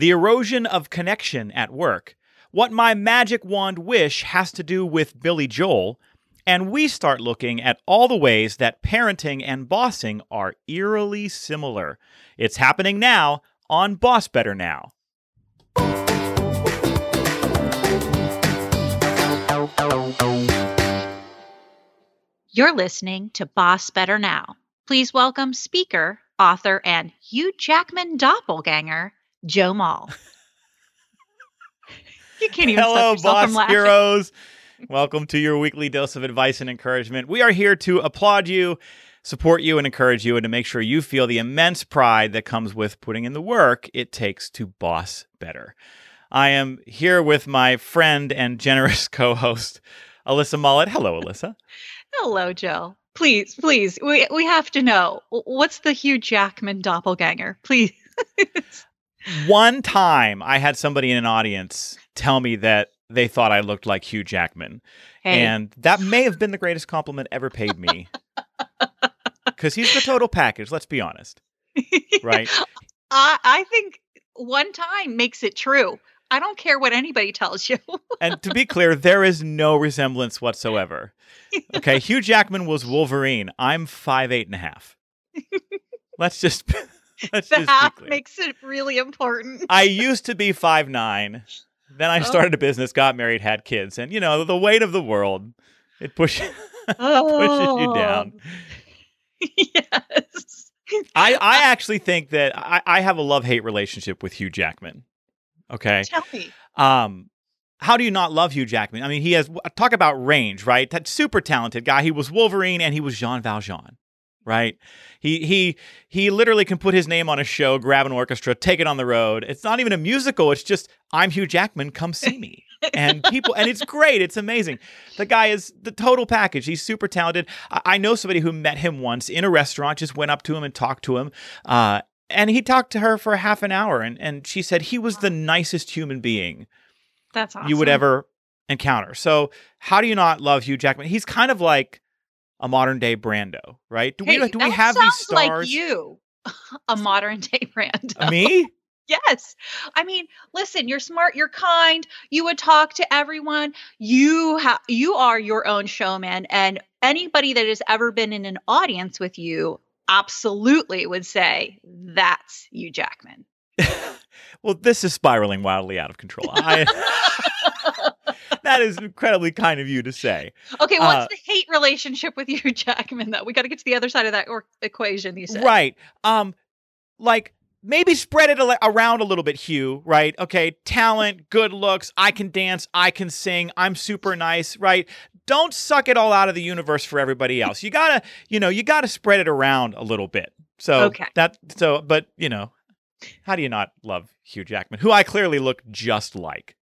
the erosion of connection at work, what my magic wand wish has to do with Billy Joel, and we start looking at all the ways that parenting and bossing are eerily similar. It's happening now on Boss Better Now. You're listening to Boss Better Now. Please welcome speaker, author, and Hugh Jackman doppelganger, Joe Mull. you can't even Hello, boss heroes. Welcome to your weekly dose of advice and encouragement. We are here to applaud you, support you, and encourage you, and to make sure you feel the immense pride that comes with putting in the work it takes to boss better. I am here with my friend and generous co host, Alyssa Mullet. Hello, Alyssa. Hello, Joe. Please, please, we we have to know what's the Hugh Jackman doppelganger? Please. One time I had somebody in an audience tell me that they thought I looked like Hugh Jackman. Hey, And that may have been the greatest compliment ever paid me. Because he's the total package, let's be honest. Right? I I think one time makes it true. I don't care what anybody tells you. And to be clear, there is no resemblance whatsoever. Okay, Hugh Jackman was Wolverine. I'm five eight and a half. Let's just be that makes it really important. I used to be five nine. Then I Oh. started a business, got married, had kids, and you know the weight of the world it pushes pushes you down. yes. I, I actually think that I, I have a love hate relationship with Hugh Jackman. Okay. Tell me. Um, how do you not love Hugh Jackman? I mean, he has talk about range, right? That super talented guy. He was Wolverine and he was Jean Valjean, right? He he he literally can put his name on a show, grab an orchestra, take it on the road. It's not even a musical. It's just I'm Hugh Jackman. Come see me. and people and it's great it's amazing the guy is the total package he's super talented i, I know somebody who met him once in a restaurant just went up to him and talked to him uh, and he talked to her for half an hour and, and she said he was the nicest human being That's awesome. you would ever encounter so how do you not love hugh jackman he's kind of like a modern day brando right do Hey, we do we have these sounds like stars you, a modern day Brando. me Yes. I mean, listen, you're smart, you're kind, you would talk to everyone. You have you are your own showman and anybody that has ever been in an audience with you absolutely would say that's you Jackman. well this is spiraling wildly out of control I, that is incredibly kind of you to say Okay, what's Uh, the hate relationship with you Jackman though? We got to get to the other side of that or- equation you said. Right. Um, like maybe spread it a- around a little bit, Hugh. Right. Okay. Talent, good looks. I can dance. I can sing. I'm super nice. Right. Don't suck it all out of the universe for everybody else. You gotta, you know, you gotta spread it around a little bit. So Okay. that so, but you know, how do you not love Hugh Jackman, who I clearly look just like?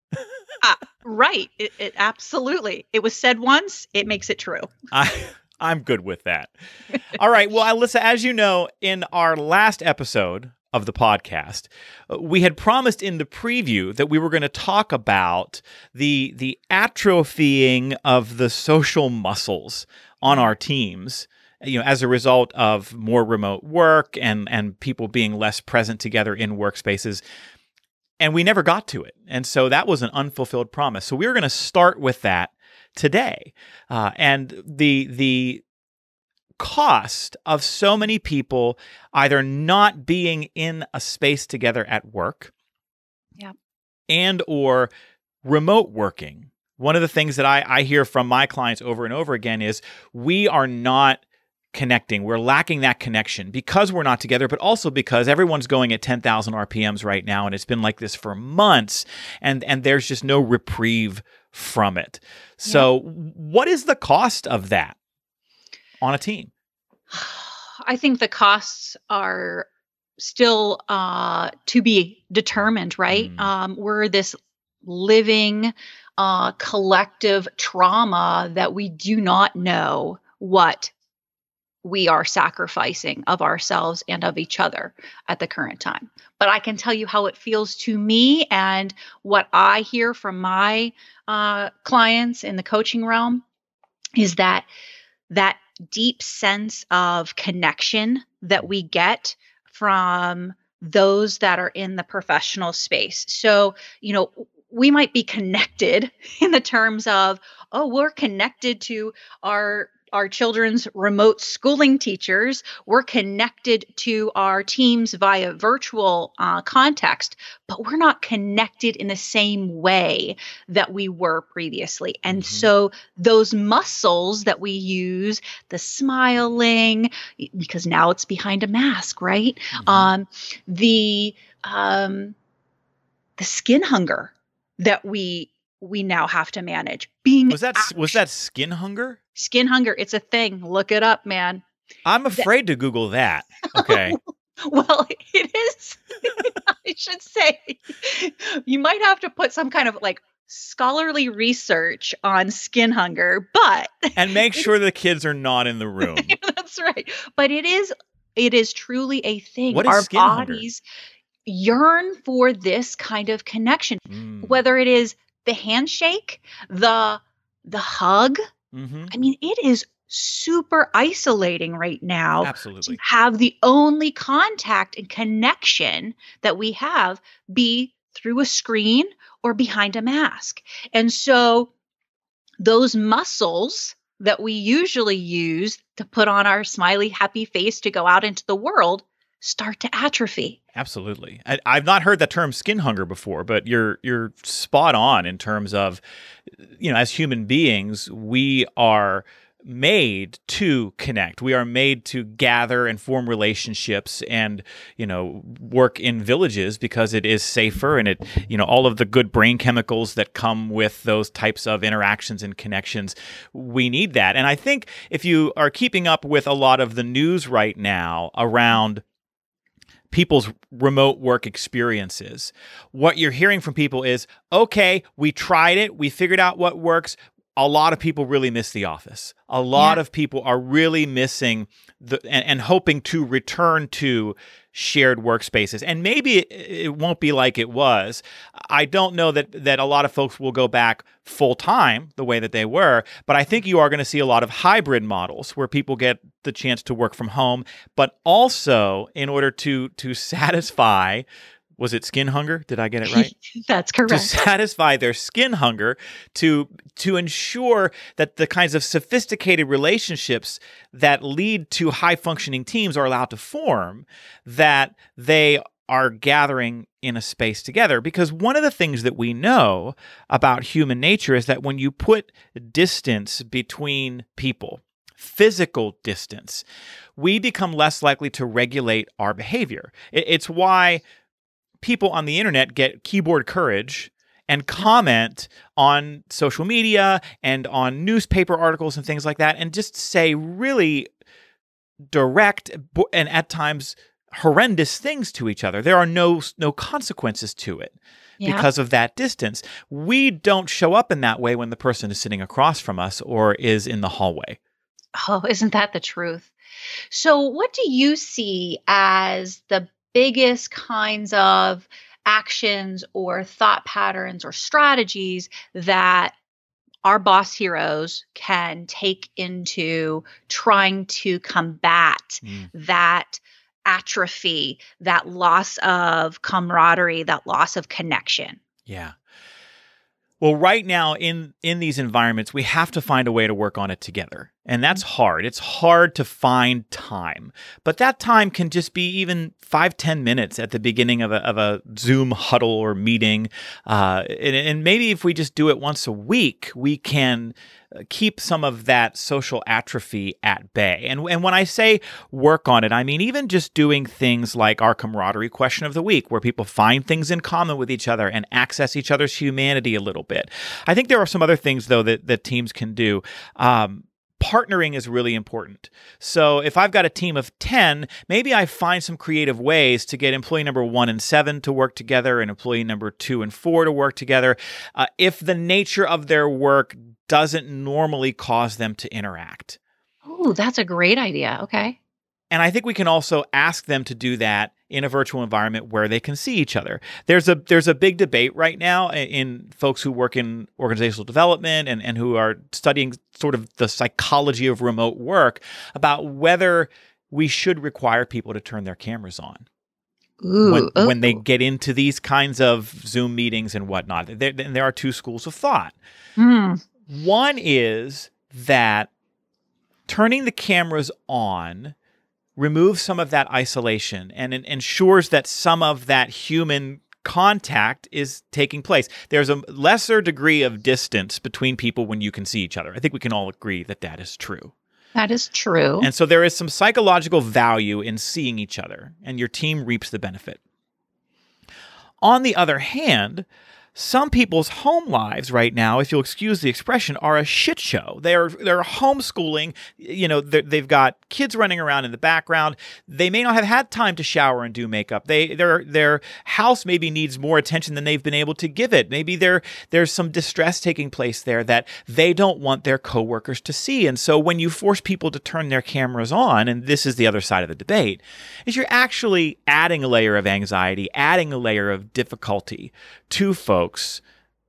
Right. It, it absolutely. It was said once, it makes it true. I I'm good with that. All right. Well, Alyssa, as you know, in our last episode of the podcast, uh, we had promised in the preview that we were going to talk about the the atrophying of the social muscles on our teams. You know, as a result of more remote work and and people being less present together in workspaces, and we never got to it, and so that was an unfulfilled promise. So we are going to start with that today, uh, and the the cost of so many people either not being in a space together at work Yep. and or remote working one of the things that I, I hear from my clients over and over again is we are not connecting we're lacking that connection because we're not together but also because everyone's going at 10,000 rpms right now and it's been like this for months and and there's just no reprieve from it so what is the cost of that on a team I think the costs are still uh, to be determined, right? Mm. Um, we're this living uh, collective trauma that we do not know what we are sacrificing of ourselves and of each other at the current time. But I can tell you how it feels to me and what I hear from my uh, clients in the coaching realm is that that deep sense of connection that we get from those that are in the professional space. So, you know, we might be connected in the terms of, oh, we're connected to our our children's remote schooling teachers. We're connected to our teams via virtual uh, context, but we're not connected in the same way that we were previously. And mm-hmm. so those muscles that we use, the smiling, because now it's behind a mask, right? Mm-hmm. Um, the um, the skin hunger that we we now have to manage. Being was that was that skin hunger? Skin hunger, it's a thing. Look it up, man. I'm afraid that, to Google that. Okay. well, it is. I should say you might have to put some kind of like scholarly research on skin hunger, but and make sure the kids are not in the room. That's right. But it is it is truly a thing. What is Our skin bodies hunger? yearn for this kind of connection, mm. whether it is the handshake, the the hug. Mm-hmm. I mean, it is super isolating right now. Absolutely. To have the only contact and connection that we have be through a screen or behind a mask. And so those muscles that we usually use to put on our smiley, happy face to go out into the world start to atrophy. Absolutely. I, have not heard the term skin hunger before, but you're you're spot on in terms of, you know, as human beings, we are made to connect. We are made to gather and form relationships and, you know, work in villages because it is safer and it, you know, all of the good brain chemicals that come with those types of interactions and connections. We need that. And I think if you are keeping up with a lot of the news right now around people's remote work experiences. What you're hearing from people is, okay, we tried it, we figured out what works. A lot of people really miss the office. A lot yeah. of people are really missing the and, and hoping to return to shared workspaces. And maybe it, won't be like it was. I don't know that that a lot of folks will go back full time the way that they were, but I think you are going to see a lot of hybrid models where people get the chance to work from home, but also in order to to satisfy was it skin hunger? Did I get it right? That's correct. To satisfy their skin hunger, to to ensure that the kinds of sophisticated relationships that lead to high functioning teams are allowed to form, that they are gathering in a space together. Because one of the things that we know about human nature is that when you put distance between people, physical distance, we become less likely to regulate our behavior. It's why people on the internet get keyboard courage and comment on social media and on newspaper articles and things like that and just say really direct and at times horrendous things to each other. There are no no consequences to it yeah. because of that distance. We don't show up in that way when the person is sitting across from us or is in the hallway. Oh isn't that the truth? So what do you see as the biggest kinds of actions or thought patterns or strategies that our boss heroes can take into trying to combat mm. that atrophy, that loss of camaraderie, that loss of connection. Yeah. Well, right now in in these environments, we have to find a way to work on it together. And that's hard. It's hard to find time. But that time can just be even five, ten minutes at the beginning of a, of a Zoom huddle or meeting. Uh, and, and maybe if we just do it once a week, we can uh, keep some of that social atrophy at bay. And, and when I say work on it, I mean even just doing things like our camaraderie question of the week, where people find things in common with each other and access each other's humanity a little bit. I think there are some other things, though, that, that teams can do. Um, partnering is really important. So if I've got a team of 10, maybe I find some creative ways to get employee number one and seven to work together and employee number two and four to work together. Uh, if the nature of their work doesn't normally cause them to interact. Oh, that's a great idea. Okay. And I think we can also ask them to do that in a virtual environment where they can see each other. There's a there's a big debate right now in folks who work in organizational development and, and who are studying sort of the psychology of remote work about whether we should require people to turn their cameras on. Ooh, when, ooh. when they get into these kinds of Zoom meetings and whatnot. There, and there are two schools of thought. Hmm. One is that turning the cameras on removes some of that isolation and en- ensures that some of that human contact is taking place. There's a lesser degree of distance between people when you can see each other. I think we can all agree that that is true. that is true. And so there is some psychological value in seeing each other, and your team reaps the benefit. On the other hand, some people's home lives right now, if you'll excuse the expression, are a shit show. They're they're homeschooling. You know, they've got kids running around in the background. They may not have had time to shower and do makeup. They their their house maybe needs more attention than they've been able to give it. Maybe there there's some distress taking place there that they don't want their coworkers to see. And so when you force people to turn their cameras on, and this is the other side of the debate, is you're actually adding a layer of anxiety, adding a layer of difficulty to folks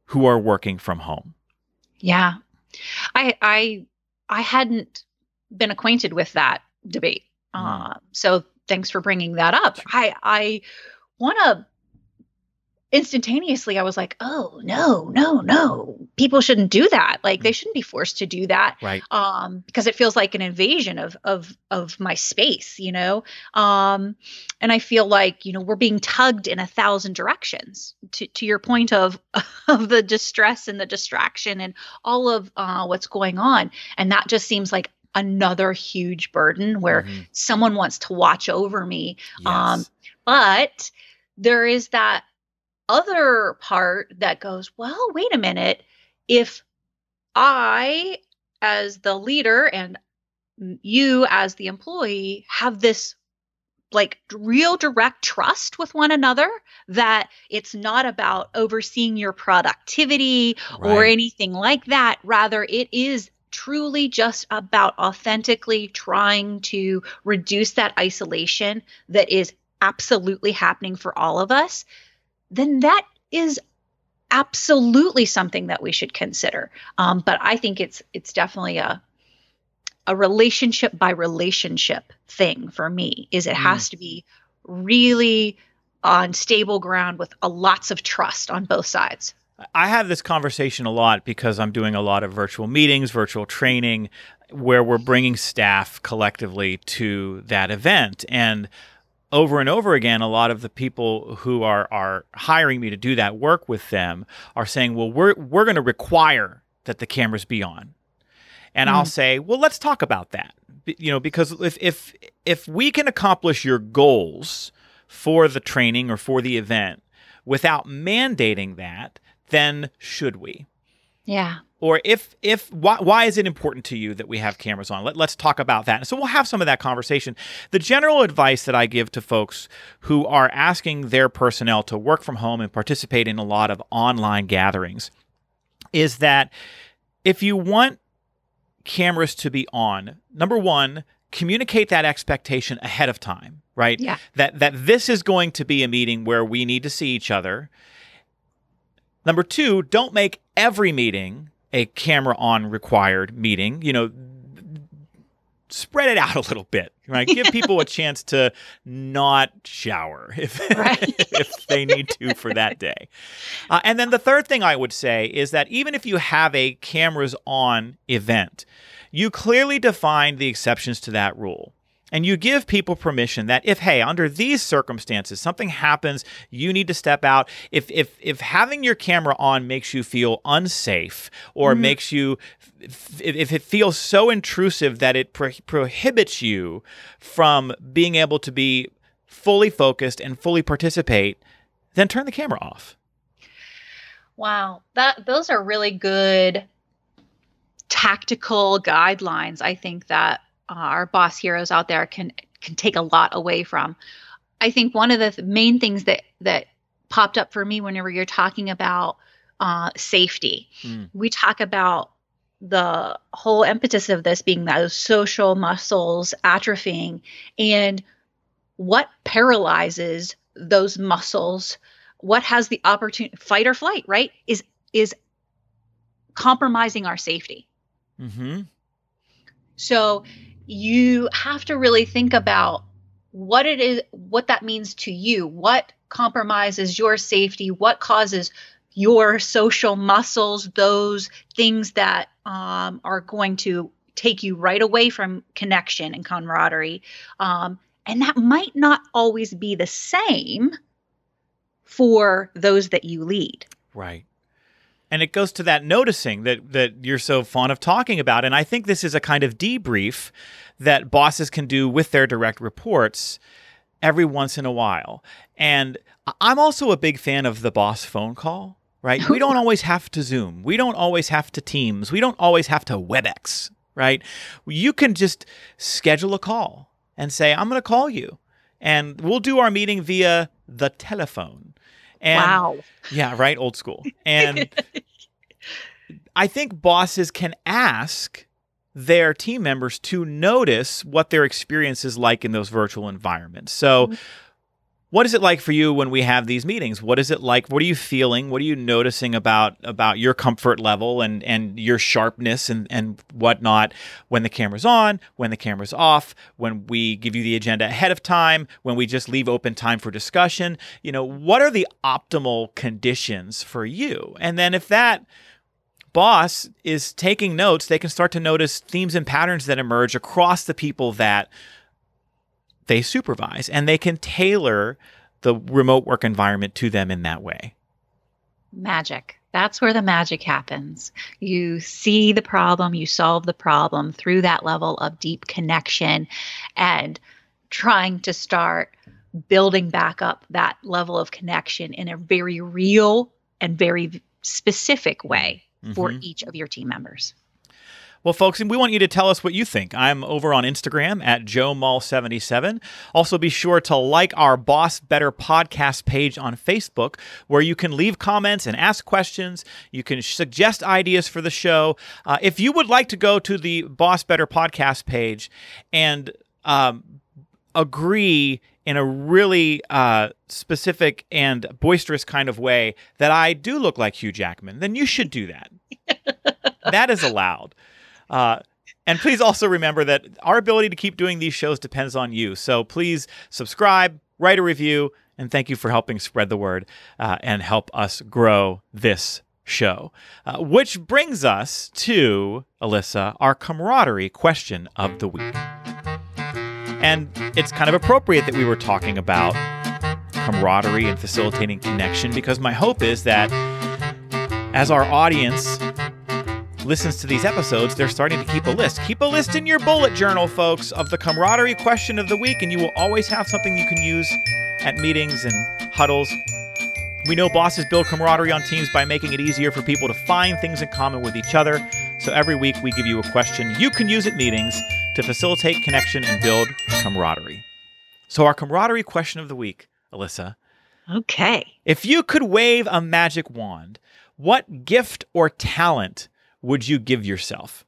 who are working from home. Yeah. I I I hadn't been acquainted with that debate. Mhm. Uh, so thanks for bringing that up. I I want to instantaneously I was like, "Oh, no, no, no. People shouldn't do that. Like they shouldn't be forced to do that." Right. um, because it feels like an invasion of of of my space, you know. Um, and I feel like you know we're being tugged in a thousand directions. To to your point of of the distress and the distraction and all of uh, what's going on, and that just seems like another huge burden where Mhm. someone wants to watch over me um, but there is that other part that goes, well, wait a minute. If I, as the leader, and you, as the employee, have this like real direct trust with one another that it's not about overseeing your productivity or anything like that. Rather, it is truly just about authentically trying to reduce that isolation that is absolutely happening for all of us, then that is absolutely something that we should consider. Um, but I think it's it's definitely a a relationship by relationship thing for me. Is it has to be really on stable ground with a lots of trust on both sides. I have this conversation a lot because I'm doing a lot of virtual meetings, virtual training, where we're bringing staff collectively to that event. And over and over again, a lot of the people who are are hiring me to do that work with them are saying, "Well, we're we're going to require that the cameras be on." And I'll mm. say, "Well, let's talk about that." You know, because if if if we can accomplish your goals for the training or for the event without mandating that, then should we? Yeah. Or if if why, why is it important to you that we have cameras on? Let, let's talk about that. So we'll have some of that conversation. The general advice that i give to folks who are asking their personnel to work from home and participate in a lot of online gatherings is that if you want cameras to be on number one communicate that expectation ahead of time right? Yeah. that that this is going to be a meeting where we need to see each other. Number two, don't make every meeting a camera on required meeting. You know, spread it out a little bit, right? Give people a chance to not shower if, Right. if they need to for that day. Uh, and then the third thing I would say is that even if you have a cameras on event, you clearly define the exceptions to that rule. And you give people permission that if, hey, under these circumstances, something happens, you need to step out. If if if having your camera on makes you feel unsafe or Mhm. makes you, if, if it feels so intrusive that it pro- prohibits you from being able to be fully focused and fully participate, then turn the camera off. Wow, that those are really good tactical guidelines. I think that uh, our boss heroes out there can can take a lot away from. I think one of the th- main things that that popped up for me whenever you're talking about uh, safety, Mm. we talk about the whole impetus of this being those social muscles atrophying and what paralyzes those muscles what has the opportunity fight or flight right is is compromising our safety Mm-hmm. so you have to really think about what it is what that means to you. What compromises your safety? What causes your social muscles those things that um, are going to take you right away from connection and camaraderie? Um, and that might not always be the same for those that you lead. Right and it goes to that noticing that that you're so fond of talking about. And i think this is a kind of debrief that bosses can do with their direct reports every once in a while. And i'm also a big fan of the boss phone call right? We don't always have to zoom. We don't always have to teams. We don't always have to webex right? You can just schedule a call and say i'm going to call you. And we'll do our meeting via the telephone and wow. Yeah, right, old school. And I think bosses can ask their team members to notice what their experience is like in those virtual environments. So mm-hmm. What is it like for you when we have these meetings? What is it like? What are you feeling? What are you noticing about about your comfort level and and your sharpness and and whatnot when the camera's on, when the camera's off, when we give you the agenda ahead of time, when we just leave open time for discussion? You know, what are the optimal conditions for you? And then if that boss is taking notes, they can start to notice themes and patterns that emerge across the people that they supervise and they can tailor the remote work environment to them in that way. Magic. That's where the magic happens. You see the problem, you solve the problem through that level of deep connection and trying to start building back up that level of connection in a very real and very specific way mm-hmm. for each of your team members. Well, folks, we want you to tell us what you think. I'm over on Instagram at JoeMull77. Also, be sure to like our Boss Better podcast page on Facebook, where you can leave comments and ask questions. You can suggest ideas for the show. Uh, if you would like to go to the Boss Better podcast page and um, agree in a really uh, specific and boisterous kind of way that I do look like Hugh Jackman, then you should do that. that is allowed. Uh, and please also remember that our ability to keep doing these shows depends on you. So please subscribe, write a review, and thank you for helping spread the word uh, and help us grow this show. Uh, which brings us to, Alyssa, our camaraderie question of the week. And it's kind of appropriate that we were talking about camaraderie and facilitating connection because my hope is that as our audience listens to these episodes, they're starting to keep a list. Keep a list in your bullet journal, folks, of the camaraderie question of the week, and you will always have something you can use at meetings and huddles. We know bosses build camaraderie on teams by making it easier for people to find things in common with each other. So every week we give you a question you can use at meetings to facilitate connection and build camaraderie. So, our camaraderie question of the week, Alyssa. Okay. If you could wave a magic wand, what gift or talent would you give yourself?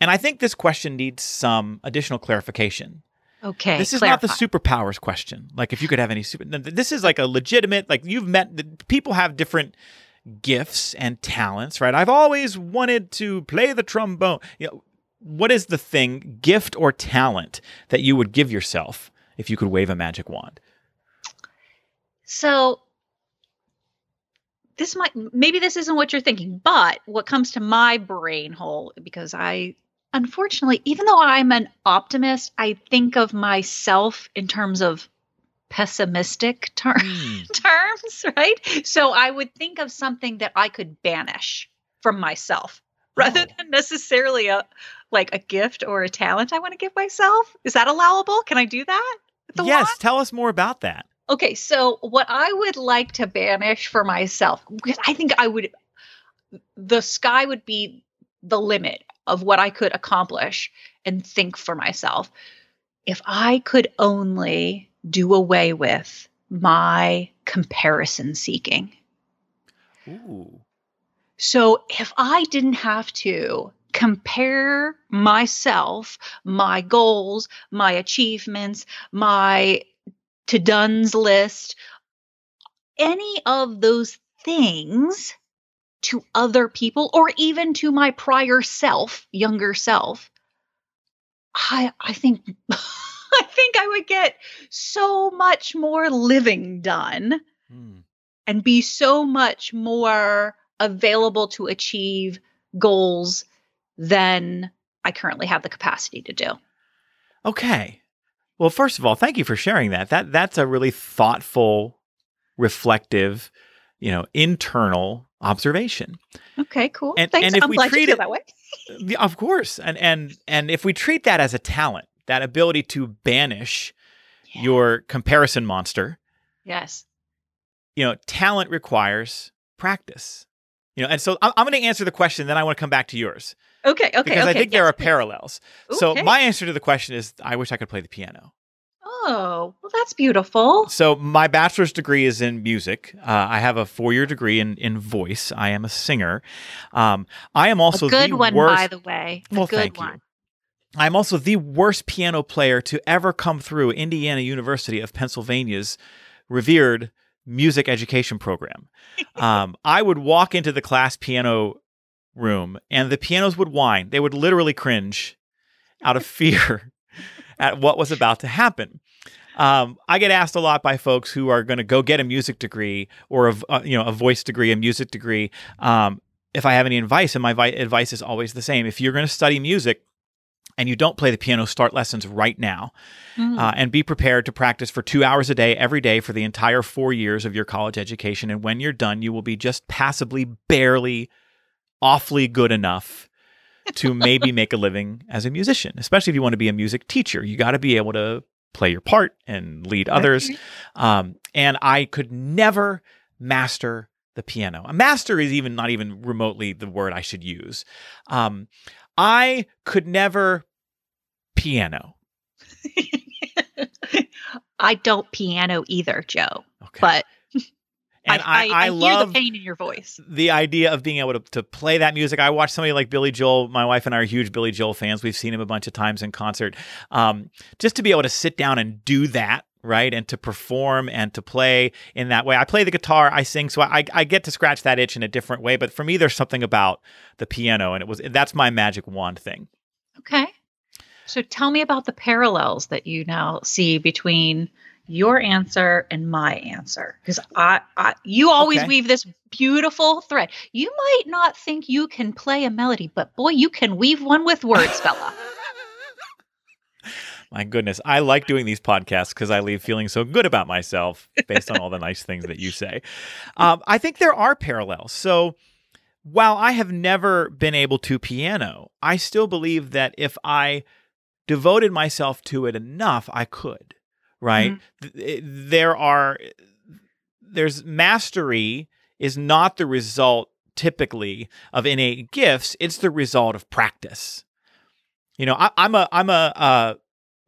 And I think this question needs some additional clarification. Okay. This is clarify. not the superpowers question. Like if you could have any super this is like a legitimate like you've met people have different gifts and talents, right? I've always wanted to play the trombone. You know, what is the thing, gift or talent that you would give yourself if you could wave a magic wand? So this might maybe this isn't what you're thinking, but what comes to my brain hole because I unfortunately, even though I'm an optimist, I think of myself in terms of pessimistic ter- mm. terms, right? So I would think of something that I could banish from myself rather oh. than necessarily a like a gift or a talent I want to give myself. Is that allowable? Can I do that? yes, tell us more about that. Okay, so what I would like to banish for myself, because I think I would, the sky would be the limit of what I could accomplish and think for myself. If I could only do away with my comparison seeking. Ooh. So if I didn't have to compare myself, my goals, my achievements, my to Dunn's list, any of those things to other people or even to my prior self, younger self, I I think I think I would get so much more living done Mm. and be so much more available to achieve goals than I currently have the capacity to do. Okay. Well, first of all, thank you for sharing that. That that's a really thoughtful, reflective, you know, internal observation. Okay, cool. And- Thanks. and if I'm we glad treat you feel it- that way. Of course. And and and if we treat that as a talent, that ability to banish Yeah. your comparison monster, Yes. you know, talent requires practice. You know, and so I'm, I'm going to answer the question, then I want to come back to yours Okay. Okay. because I okay, think there are please. parallels. So Okay. my answer to the question is, I wish I could play the piano. Oh, well, that's beautiful. So my bachelor's degree is in music. Uh, I have a four-year degree in in voice. I am a singer. Um, I am also a good one, worst. by the way. A well, good thank one. you. I'm also the worst piano player to ever come through Indiana University of Pennsylvania's revered music education program. Um, I would walk into the class piano room and the pianos would whine. They would literally cringe out of fear at what was about to happen. Um, I get asked a lot by folks who are going to go get a music degree or a, uh, you know a voice degree, a music degree. Um, if I have any advice, and my vi- advice is always the same: if you're going to study music and you don't play the piano, start lessons right now, Mm. uh, and be prepared to practice for two hours a day every day for the entire four years of your college education. And when you're done, you will be just passably, barely, awfully good enough to maybe make a living as a musician. Especially if you want to be a music teacher, you got to be able to play your part and lead others. Um, and I could never master the piano. A master is even not even remotely the word I should use. Um, I could never piano. I don't piano either, Joe. Okay. But and I, I, hear love the pain in your voice. the idea of being able to, to play that music. I watch somebody like Billy Joel. My wife and I are huge Billy Joel fans. We've seen him a bunch of times in concert. Um, just to be able to sit down and do that, right? And to perform and to play in that way. I play the guitar, I sing, so I, I get to scratch that itch in a different way. But for me, there's something about the piano, and it was that's my magic wand thing. Okay. So tell me about the parallels that you now see between your answer and my answer because I, I you always Okay. weave this beautiful thread you might not think you can play a melody but boy you can weave one with words fella My goodness, I like doing these podcasts because I leave feeling so good about myself based on all the nice things that you say. Um, I think there are parallels. So while I have never been able to piano, I still believe that if I devoted myself to it enough, I could. Right? Th- it- There are there's mastery is not the result typically of innate gifts; it's the result of practice. You know, I, I'm a I'm a, uh,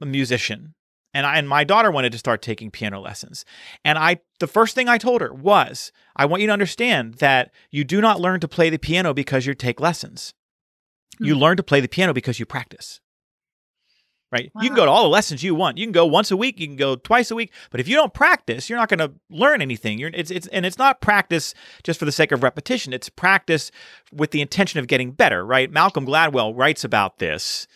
a musician, and I and my daughter wanted to start taking piano lessons, and I the first thing I told her was, I want you to understand that you do not learn to play the piano because you take lessons. You Hmm. learn to play the piano because you practice. Right? You can go to all the lessons you want. You can go once a week. You can go twice a week. But if you don't practice, you're not going to learn anything. You're, it's, it's, and it's not practice just for the sake of repetition. It's practice with the intention of getting better. Right? Malcolm Gladwell writes about this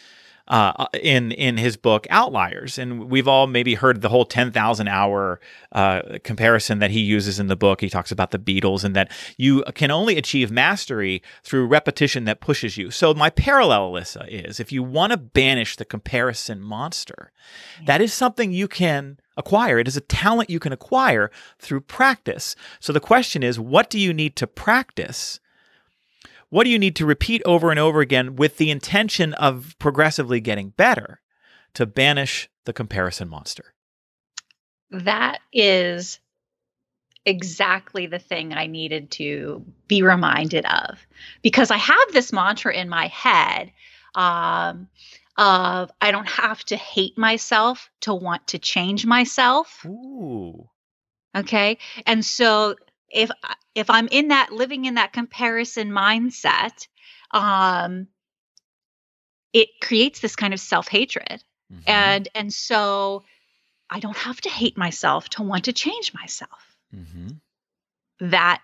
uh, in in his book Outliers, and we've all maybe heard the whole ten thousand hour uh, comparison that he uses in the book. He talks about the Beatles and that you can only achieve mastery through repetition that pushes you. So my parallel, Alyssa, is if you want to banish the comparison monster, that is something you can acquire. It is a talent you can acquire through practice. So the question is, what do you need to practice? What do you need to repeat over and over again with the intention of progressively getting better to banish the comparison monster? that is exactly the thing I needed to be reminded of because I have this mantra in my head um, of I don't have to hate myself to want to change myself. Ooh. Okay. And so if if I'm in that living in that comparison mindset, um, it creates this kind of self-hatred. Mhm. And and so I don't have to hate myself to want to change myself. Mhm. That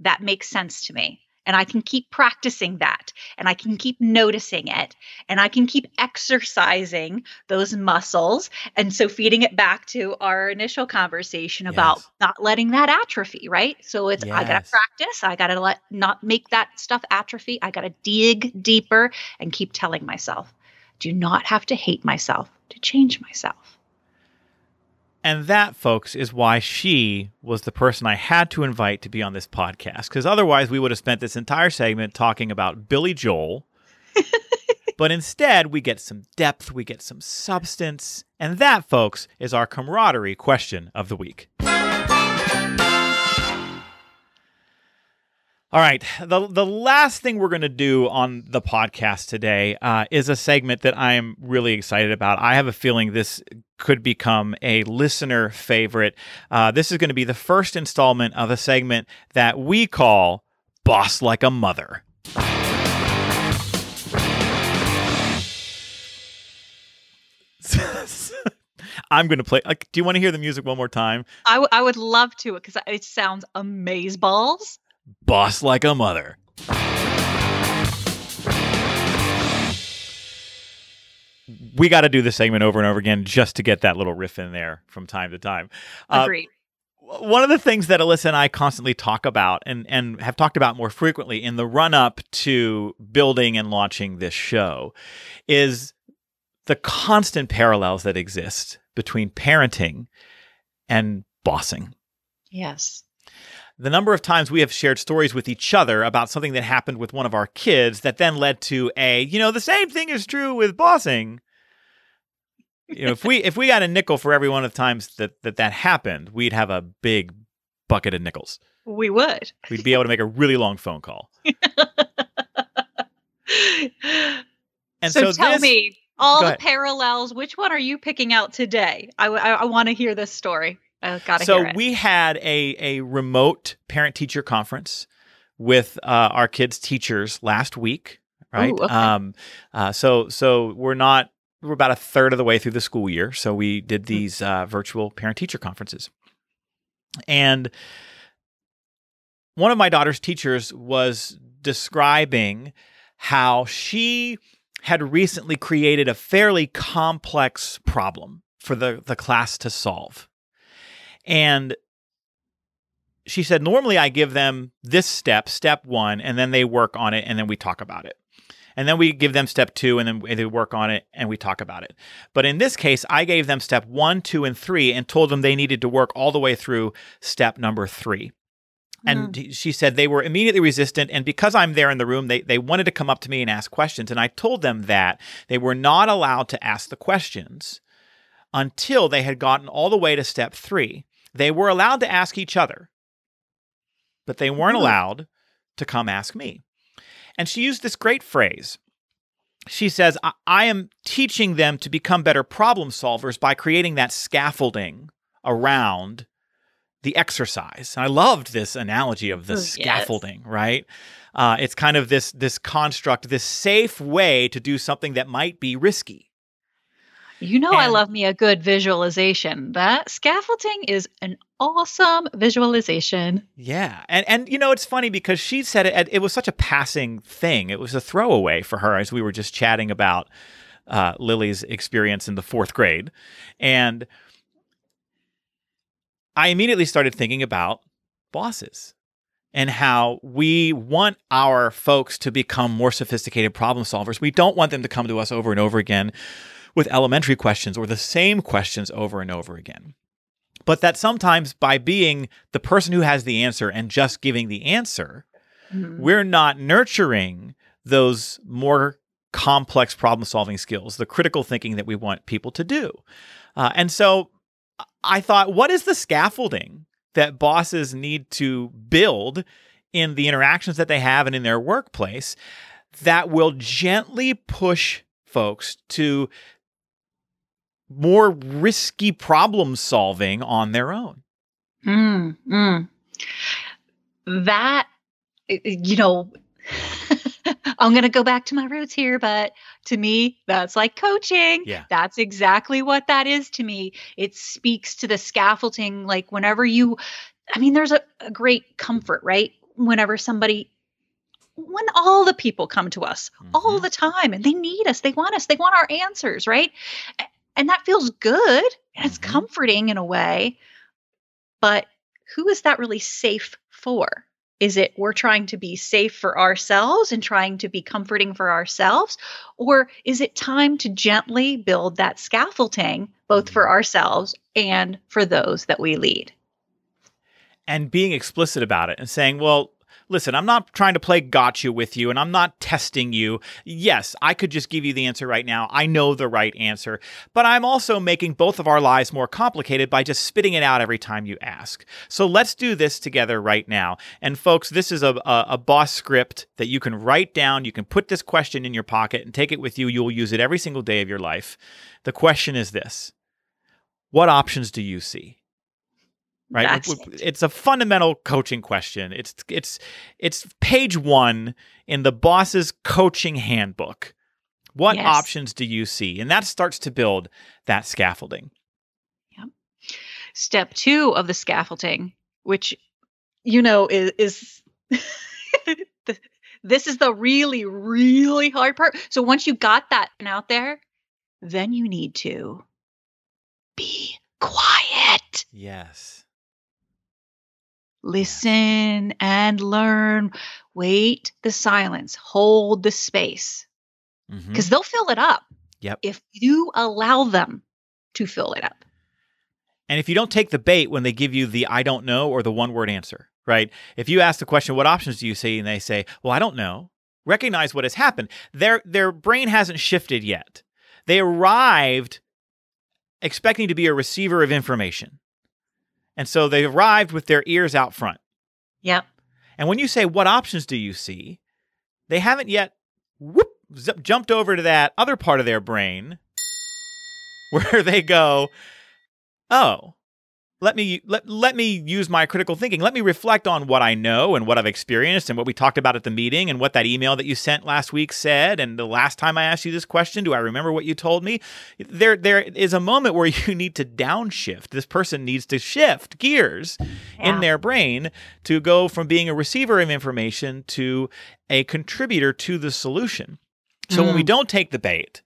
that makes sense to me. And I can keep practicing that and I can mm. keep noticing it and I can keep exercising those muscles. And so feeding it back to our initial conversation about Yes. not letting that atrophy, right? So it's I got to practice, I got to let not make that stuff atrophy. I got to dig deeper and keep telling myself, do not have to hate myself to change myself. And that, folks, is why she was the person I had to invite to be on this podcast. Because otherwise, we would have spent this entire segment talking about Billy Joel. but instead, we get some depth, we get some substance. And that, folks, is our camaraderie question of the week. All right. The, the last thing we're going to do on the podcast today uh, is a segment that I am really excited about. I have a feeling this could become a listener favorite. Uh, this is going to be the first installment of a segment that we call Boss Like a Mother. I'm going to play. Like, do you want to hear the music one more time? I, w- I would love to because it sounds amaze balls. Boss Like a Mother. We got to do this segment over and over again just to get that little riff in there from time to time. Uh, Agreed. one of the things that Alyssa and I constantly talk about and, and have talked about more frequently in the run up to building and launching this show is the constant parallels that exist between parenting and bossing. yes. The number of times we have shared stories with each other about something that happened with one of our kids that then led to a, you know, the same thing is true with bossing. You know, if we if we got a nickel for every one of the times that that, that happened, we'd have a big bucket of nickels. We would. We'd be able to make a really long phone call. And so, so, tell this, me all the parallels. Which one are you picking out today? I I, want to hear this story. I gotta so we had a a remote parent teacher conference with uh, our kids teachers last week right Ooh, okay. um uh, so so we're not we're about a third of the way through the school year so we Hmm. did these uh, virtual parent teacher conferences and one of my daughter's teachers was describing how she had recently created a fairly complex problem for the, the class to solve. And she said, normally I give them this step, step one, and then they work on it and then we talk about it. And then we give them step two and then they work on it and we talk about it. But in this case, I gave them step one, two, and three and told them they needed to work all the way through step number three. And mm-hmm. he- she said they were immediately resistant. And because I'm there in the room, they, they wanted to come up to me and ask questions. And I told them that they were not allowed to ask the questions until they had gotten all the way to step three. They were allowed to ask each other, but they weren't Mhm. allowed to come ask me. And she used this great phrase. She says, I, I am teaching them to become better problem solvers by creating that scaffolding around the exercise. I loved this analogy of the Oh, yes. scaffolding, right? Uh, it's kind of this this construct, this safe way to do something that might be risky. You know, I love me a good visualization. That scaffolding is an awesome visualization. Yeah, and and you know it's funny because she said it. It was such a passing thing. It was a throwaway for her as we were just chatting about uh, Lily's experience in the fourth grade, and I immediately started thinking about bosses and how we want our folks to become more sophisticated problem solvers. We don't want them to come to us over and over again with elementary questions or the same questions over and over again. But that sometimes by being the person who has the answer and just giving the answer, Mhm. we're not nurturing those more complex problem solving skills, the critical thinking that we want people to do. Uh, and so I thought, what is the scaffolding that bosses need to build in the interactions that they have and in their workplace that will gently push folks to more risky problem solving on their own? Mm, mm. That, you know, I'm going to go back to my roots here, but to me, that's like coaching. Yeah. That's exactly what that is to me. It speaks to the scaffolding. Like, whenever you, I mean, there's a, a great comfort, right? Whenever somebody when all the people come to us all Mhm. the time and they need us, they want us, they want our answers, right? And that feels good and it's Mhm. comforting in a way. But who is that really safe for? Is it we're trying to be safe for ourselves and trying to be comforting for ourselves? Or is it time to gently build that scaffolding, both for ourselves and for those that we lead? and being explicit about it and saying, well, listen, I'm not trying to play gotcha with you and I'm not testing you. Yes, I could just give you the answer right now. I know the right answer, but I'm also making both of our lives more complicated by just spitting it out every time you ask. So let's do this together right now. And folks, this is a, a, a boss script that you can write down. You can put this question in your pocket and take it with you. You'll use it every single day of your life. The question is this What options do you see? Right? That's W- w- it. it's a fundamental coaching question. It's it's it's page 1 in the boss's coaching handbook. What Yes. options do you see? And that starts to build that scaffolding. Yeah step two of the scaffolding, which you know is, is the- this is the really really hard part. So once you got that out there, then you need to be quiet, yes listen and learn. Wait the silence, hold the space mm-hmm. because they'll fill it up. Yep. If you allow them to fill it up. and if you don't take the bait when they give you the i don't know or the one word answer right if you ask the question what options do you see and they say well i don't know recognize what has happened their their brain hasn't shifted yet they arrived expecting to be a receiver of information and so they arrived with their ears out front Yep. and when you say what options do you see they haven't yet whoop, zip, jumped over to that other part of their brain where they go oh let me let, let me use my critical thinking. Let me reflect on what i know and what i've experienced and what we talked about at the meeting and what that email that you sent last week said. And the last time i asked you this question do i remember what you told me? There there is a moment where you need to downshift. This person needs to shift gears in their brain to go from being a receiver of information to a contributor to the solution. So when we Mm. don't take the bait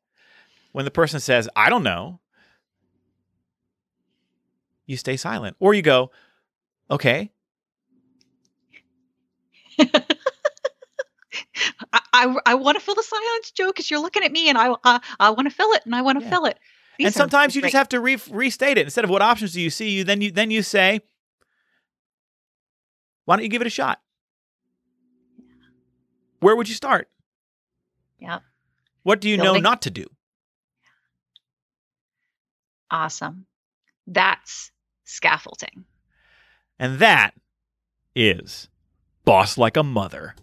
when the person says i don't know you stay silent or you go okay I, I, I want to fill the silence, Joe, because you're looking at me, and I uh, I, I want to fill it, and I want to Yeah. fill it. These and sometimes you great. just have to re- restate it instead of what options do you see you then you then you say why don't you give it a shot where would you start Yeah. what do you know not to do awesome. That's scaffolding. and that is boss like a mother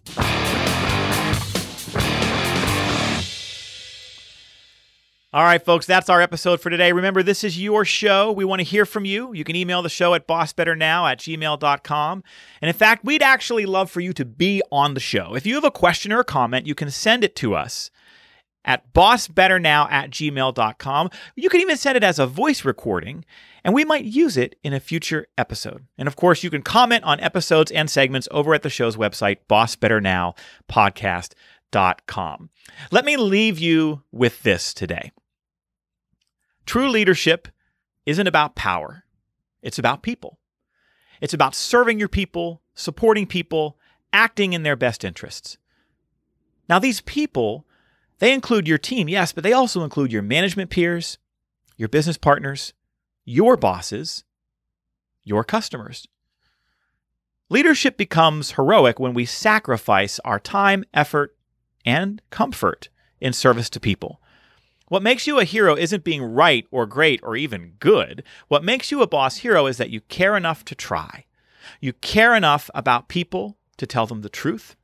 All right, folks, that's our episode for today. Remember, this is your show. We want to hear from you. You can email the show at bossbetternow at gmail.com. And in fact, we'd actually love for you to be on the show. If you have a question or a comment, you can send it to us at bossbetternow at gmail.com. You can even send it as a voice recording, and we might use it in a future episode. And of course, you can comment on episodes and segments over at the show's website, bossbetternowpodcast.com. Let me leave you with this today. True leadership isn't about power, it's about people. It's about serving your people, supporting people, acting in their best interests. Now, these people, they include your team, yes, but they also include your management peers, your business partners, your bosses, your customers. Leadership becomes heroic when we sacrifice our time, effort, and comfort in service to people. What makes you a hero isn't being right or great or even good. What makes you a boss hero is that you care enough to try. You care enough about people to tell them the truth.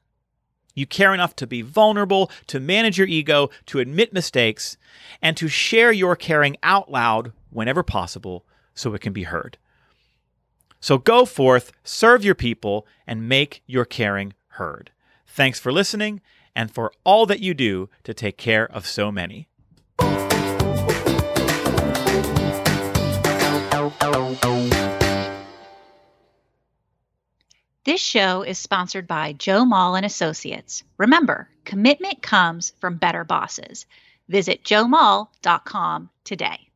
You care enough to be vulnerable, to manage your ego, to admit mistakes, and to share your caring out loud whenever possible so it can be heard. So go forth, serve your people, and make your caring heard. Thanks for listening and for all that you do to take care of so many. This show is sponsored by Joe Mull and Associates. Remember, commitment comes from better bosses. Visit joemull.com today.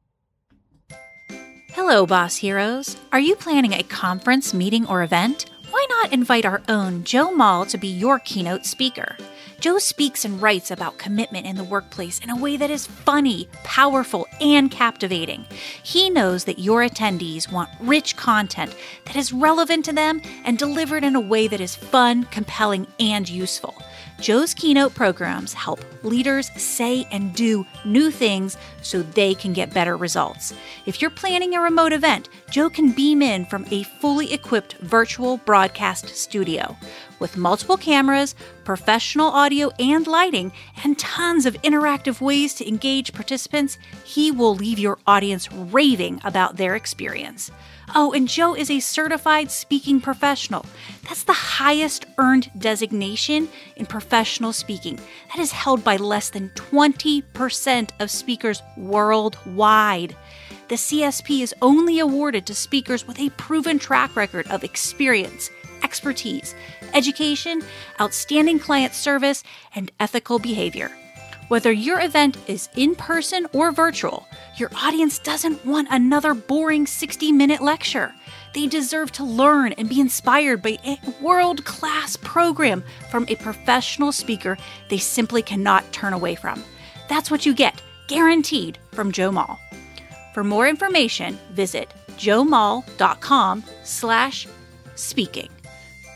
Hello, boss heroes. Are you planning a conference, meeting, or event? Why not invite our own Joe Mull to be your keynote speaker? Joe speaks and writes about commitment in the workplace in a way that is funny, powerful, and captivating. He knows that your attendees want rich content that is relevant to them and delivered in a way that is fun, compelling, and useful. Joe's keynote programs help leaders say and do new things so they can get better results. If you're planning a remote event, Joe can beam in from a fully equipped virtual broadcast studio. With multiple cameras, professional audio and lighting, and tons of interactive ways to engage participants, he will leave your audience raving about their experience. Oh, and Joe is a certified speaking professional. That's the highest earned designation in professional speaking. That is held by less than 20% of speakers worldwide. The CSP is only awarded to speakers with a proven track record of experience, expertise, education, outstanding client service, and ethical behavior. Whether your event is in person or virtual, your audience doesn't want another boring 60 minute lecture. They deserve to learn and be inspired by a world class program from a professional speaker they simply cannot turn away from. That's what you get, guaranteed, from Joe Mull. For more information, visit joemull.com slash speaking.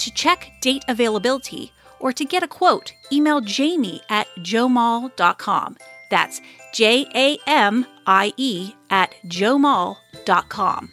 To check date availability or to get a quote, email jamie at joemull.com. That's J A M I E at joemull.com.